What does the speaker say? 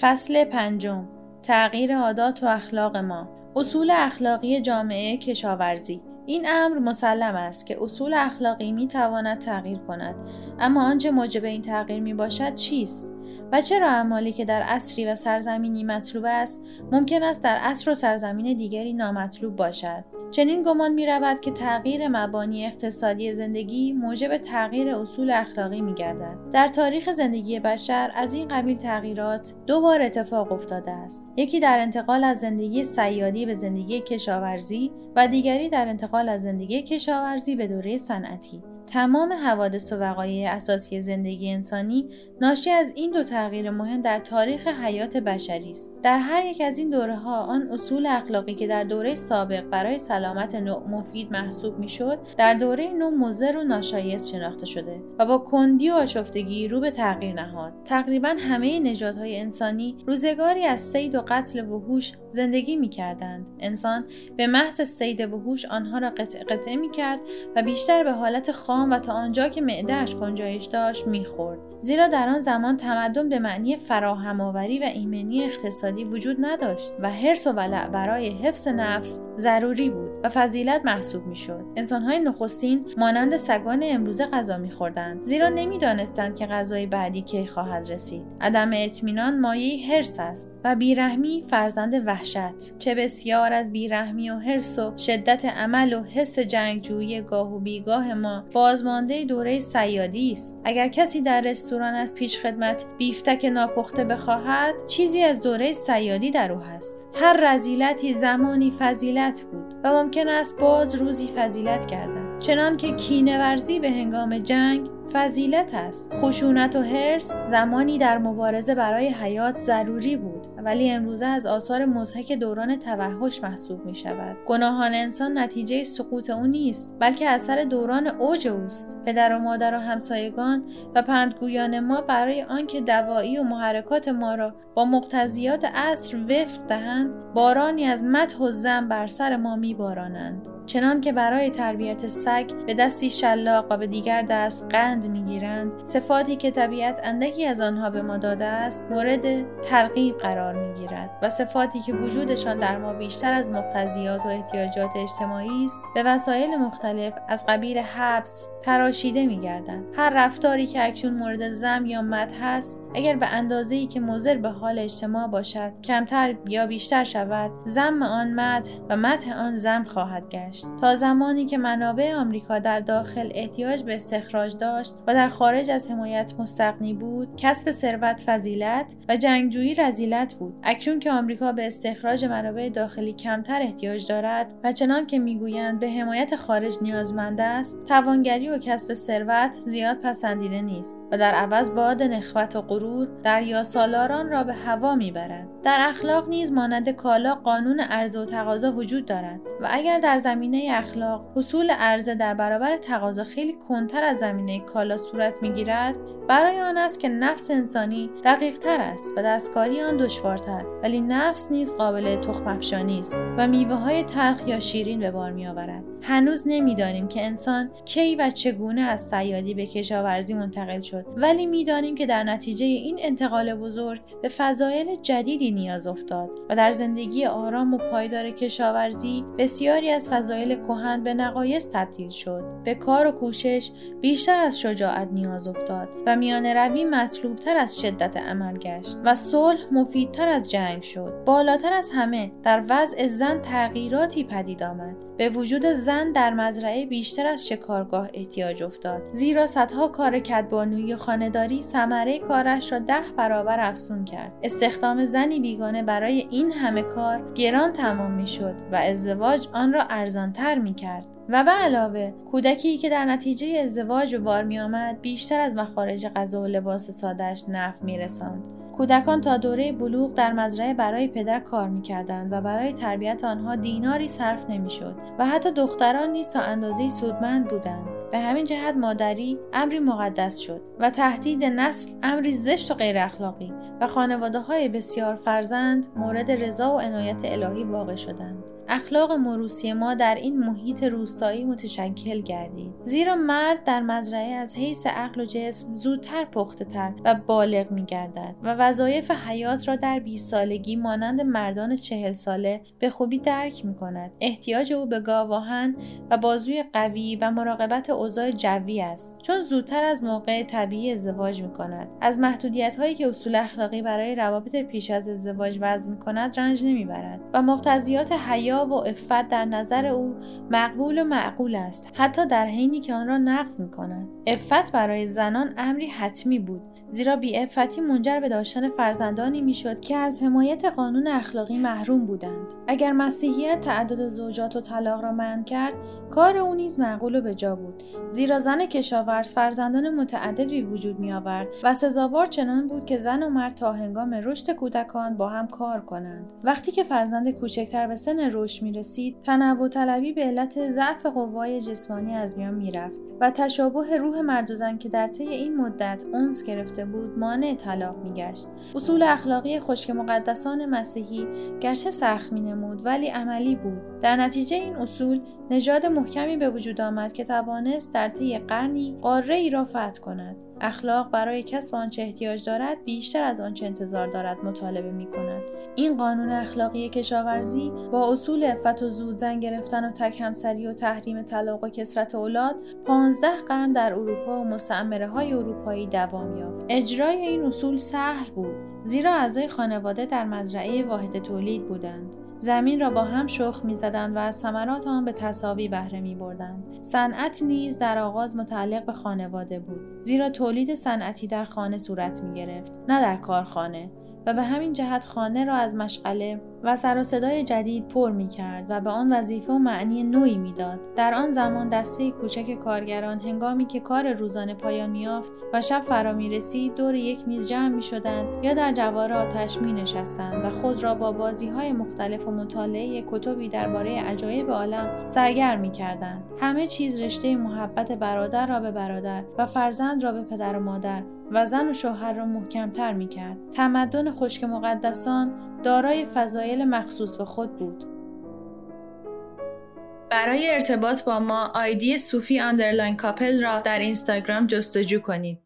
فصل پنجم. تغییر عادات و اخلاق ما. اصول اخلاقی جامعه کشاورزی. این امر مسلم است که اصول اخلاقی می تواند تغییر کند. اما آنچه موجب این تغییر می باشد چیست؟ و چرا اعمالی که در عصری و سرزمینی مطلوب است ممکن است در عصر و سرزمین دیگری نامطلوب باشد چنین گمان می رود که تغییر مبانی اقتصادی زندگی موجب تغییر اصول اخلاقی می گردد. در تاریخ زندگی بشر از این قبیل تغییرات دو بار اتفاق افتاده است. یکی در انتقال از زندگی سیادی به زندگی کشاورزی و دیگری در انتقال از زندگی کشاورزی به دوره صنعتی. تمام حوادث و وقایع اساسی زندگی انسانی ناشی از این دو تغییر مهم در تاریخ حیات بشری است. در هر یک از این دوره ها آن اصول اخلاقی که در دوره سابق برای سلامت نوع مفید محسوب می‌شد در دوره نو مضر و ناشایست شناخته شده و با کندی و آشفتگی رو به تغییر نهاد. تقریبا همه نژادهای انسانی روزگاری از سید و قتل وحوش زندگی می‌کردند. انسان به محض سید وحوش آنها را قطع قطعه می‌کرد و بیشتر به حالت و تا آنجا که معدهش گنجایش داشت می‌خورد. زیرا در آن زمان تمدن به معنی فراهمآوری و ایمنی اقتصادی وجود نداشت و حرس و ولع برای حفظ نفس ضروری بود. و فضیلت محسوب می‌شد. انسانهای نخستین مانند سگان امروزه غذا میخوردند زیرا نمی‌دانستند که غذای بعدی کی خواهد رسید. عدم اطمینان مایه حرس است و بیرحمی فرزند وحشت چه بسیار از بیرحمی و حرس و شدت عمل و حس جنگجویی گاه و بیگاه ما بازمانده دوره سیادی است. اگر کسی در رستوران از پیش خدمت بیفتک ناپخته بخواهد چیزی از دوره سیادی در او هست. هر رزیلتی زمانی فضیلت بود و ممکن است باز روزی فضیلت گردد. چنان که کینه ورزی به هنگام جنگ فضیلت است. خشونت و حرس زمانی در مبارزه برای حیات ضروری بود. ولی امروزه از آثار مزهک دوران توحش محسوب می شود گناهان انسان نتیجه سقوط او نیست بلکه اثر دوران اوج اوست. پدر و مادر و همسایگان و پندگویان ما برای آنکه دوایی و محرکات ما را با مقتضیات عصر وفق دهند بارانی از مدح و زن بر سر ما میبارانند. چنان که برای تربیت سگ به دستی شلاق و به دیگر دست قند می‌گیرند صفاتی که طبیعت اندکی از آنها به ما داده است مورد ترغیب قرار می‌گیرد و صفاتی که وجودشان در ما بیشتر از مقتضیات و احتیاجات اجتماعی است به وسایل مختلف از قبیل حبس تراشیده میگردند. هر رفتاری که اکنون مورد زم یا مد هست اگر به اندازه ای که مضر به حال اجتماع باشد کمتر یا بیشتر شود زم آن مد و مد آن زم خواهد گشت. تا زمانی که منابع آمریکا در داخل احتیاج به استخراج داشت و در خارج از حمایت مستقنی بود کسب ثروت فضیلت و جنگجویی رزیلت بود. اکنون که آمریکا به استخراج منابع داخلی کمتر احتیاج دارد و چنان که می‌گویند به حمایت خارج نیازمند است توانگری و کسب ثروت زیاد پسندیده نیست و در عوض باد نخوت و دریا سالاران را به هوا می‌برد. در اخلاق نیز مانند کالا قانون عرضه و تقاضا وجود دارد و اگر در زمینه اخلاق حصول عرضه در برابر تقاضا خیلی کنتر از زمینه کالا صورت می‌گیرد برای آن است که نفس انسانی دقیق تر است و دستکاری آن دشوارتر ولی نفس نیز قابل تخم افشانی است و میوه های تلخ یا شیرین به بار میآورد. هنوز نمی‌دانیم که انسان کی و چگونه از سیادی به کشاورزی منتقل شد ولی می‌دانیم که در نتیجه این انتقال بزرگ به فضایل جدیدی نیاز افتاد و در زندگی آرام و پایدار کشاورزی بسیاری از فضایل کهن به نقایص تبدیل شد. به کار و کوشش بیشتر از شجاعت نیاز افتاد و میان روی مطلوبتر از شدت عمل گشت و صلح مفیدتر از جنگ شد. بالاتر از همه در وضع زن تغییراتی پدید آمد. به وجود زن در مزرعه بیشتر از شکارگاه احتیاج افتاد. زیرا صدها کار کدبانوی خانهداری ثمره کارش را ده برابر افزون کرد. استخدام زنی بیگانه برای این همه کار گران تمام می‌شد و ازدواج آن را ارزانتر می کرد و به علاوه کودکی که در نتیجه ازدواج به بار می آمد بیشتر از مخارج غذا و لباس سادش نفع می رساند. کودکان تا دوره بلوغ در مزرعه برای پدر کار می‌کردند و برای تربیت آنها دیناری صرف نمی‌شد و حتی دختران نیز تا اندازه سودمند بودند. به همین جهت مادری امری مقدس شد و تهدید نسل امری زشت و غیر اخلاقی و خانواده های بسیار فرزند مورد رضا و عنایت الهی واقع شدند. اخلاق موروسی ما در این محیط روستایی متشکل گردید. زیرا مرد در مزرعه از حیث عقل و جسم زودتر پخته تر و بالغ می گردد و وظایف حیات را در 20 سالگی مانند مردان چهل ساله به خوبی درک می کند احتیاج او به گاواهن و بازوی قوی و مراقبت اوضاع جوی است. چون زودتر از موقع طبیعی ازدواج می کند از محدودیت هایی که اصول اخلاقی برای روابط پیش از ازدواج وضع می کند رنج نمی‌برد و مقتضیات حیات و افت در نظر او مقبول و معقول است حتی در حینی که آن را نقض می کند افت برای زنان امری حتمی بود. زیرا افتی منجر به داشتن فرزندانی می‌شد که از حمایت قانون اخلاقی محروم بودند. اگر مسیحیت تعدد زوجات و طلاق را منع کرد کار او نیز معقول و به جا بود. زیرا زن کشاورز فرزندان متعددی وجود می آورد و سزاوار چنان بود که زن و مرد تا هنگام رشد کودکان با هم کار کنند. وقتی که فرزند کوچکتر به سن رشد می رسید تنوع طلبی به علت ضعف قوای جسمانی از میان می‌رفت و تشابه روح مرد و زن که در طی این مدت اونس گرفته بود مانع طلاق میگشت. اصول اخلاقی خشک مقدسان مسیحی گرچه سخت نمود ولی عملی بود. در نتیجه این اصول نژاد محکمی به وجود آمد که توانست در طی قرنی قاره ای را فتح کند. اخلاق برای کسب آنچه احتیاج دارد بیشتر از آنچه انتظار دارد مطالبه می کند این قانون اخلاقی کشاورزی با اصول افت و زود زن گرفتن و تک همسری و تحریم طلاق و کسرت اولاد پانزده قرن در اروپا و مستعمره های اروپایی دوام یافت. اجرای این اصول سهل بود زیرا اعضای خانواده در مزرعه واحد تولید بودند. زمین را با هم شخ می‌زدند و از ثمرات آن به تصاوی بهره می بردند. صنعت نیز در آغاز متعلق به خانواده بود زیرا تولید صنعتی در خانه صورت می گرفت نه در کارخانه و به همین جهت خانه را از مشغله و سر و صدای جدید پر می کرد و به آن وظیفه و معنی نوعی می‌داد. در آن زمان دسته کوچک کارگران هنگامی که کار روزانه پایان میافت و شب فرا می رسید دور یک میز جمع می شدند یا در جوار آتش می نشستند و خود را با بازی های مختلف و مطالعه کتبی درباره عجایب عالم سرگرم می کردند. همه چیز رشته محبت برادر را به برادر و فرزند را به پدر و مادر و زن و شوهر را محکمتر می کرد. تمدن خشک مقدسان دارای فضایل مخصوص به خود بود. برای ارتباط با ما آیدی صوفی underline کاپل را در اینستاگرام جستجو کنید.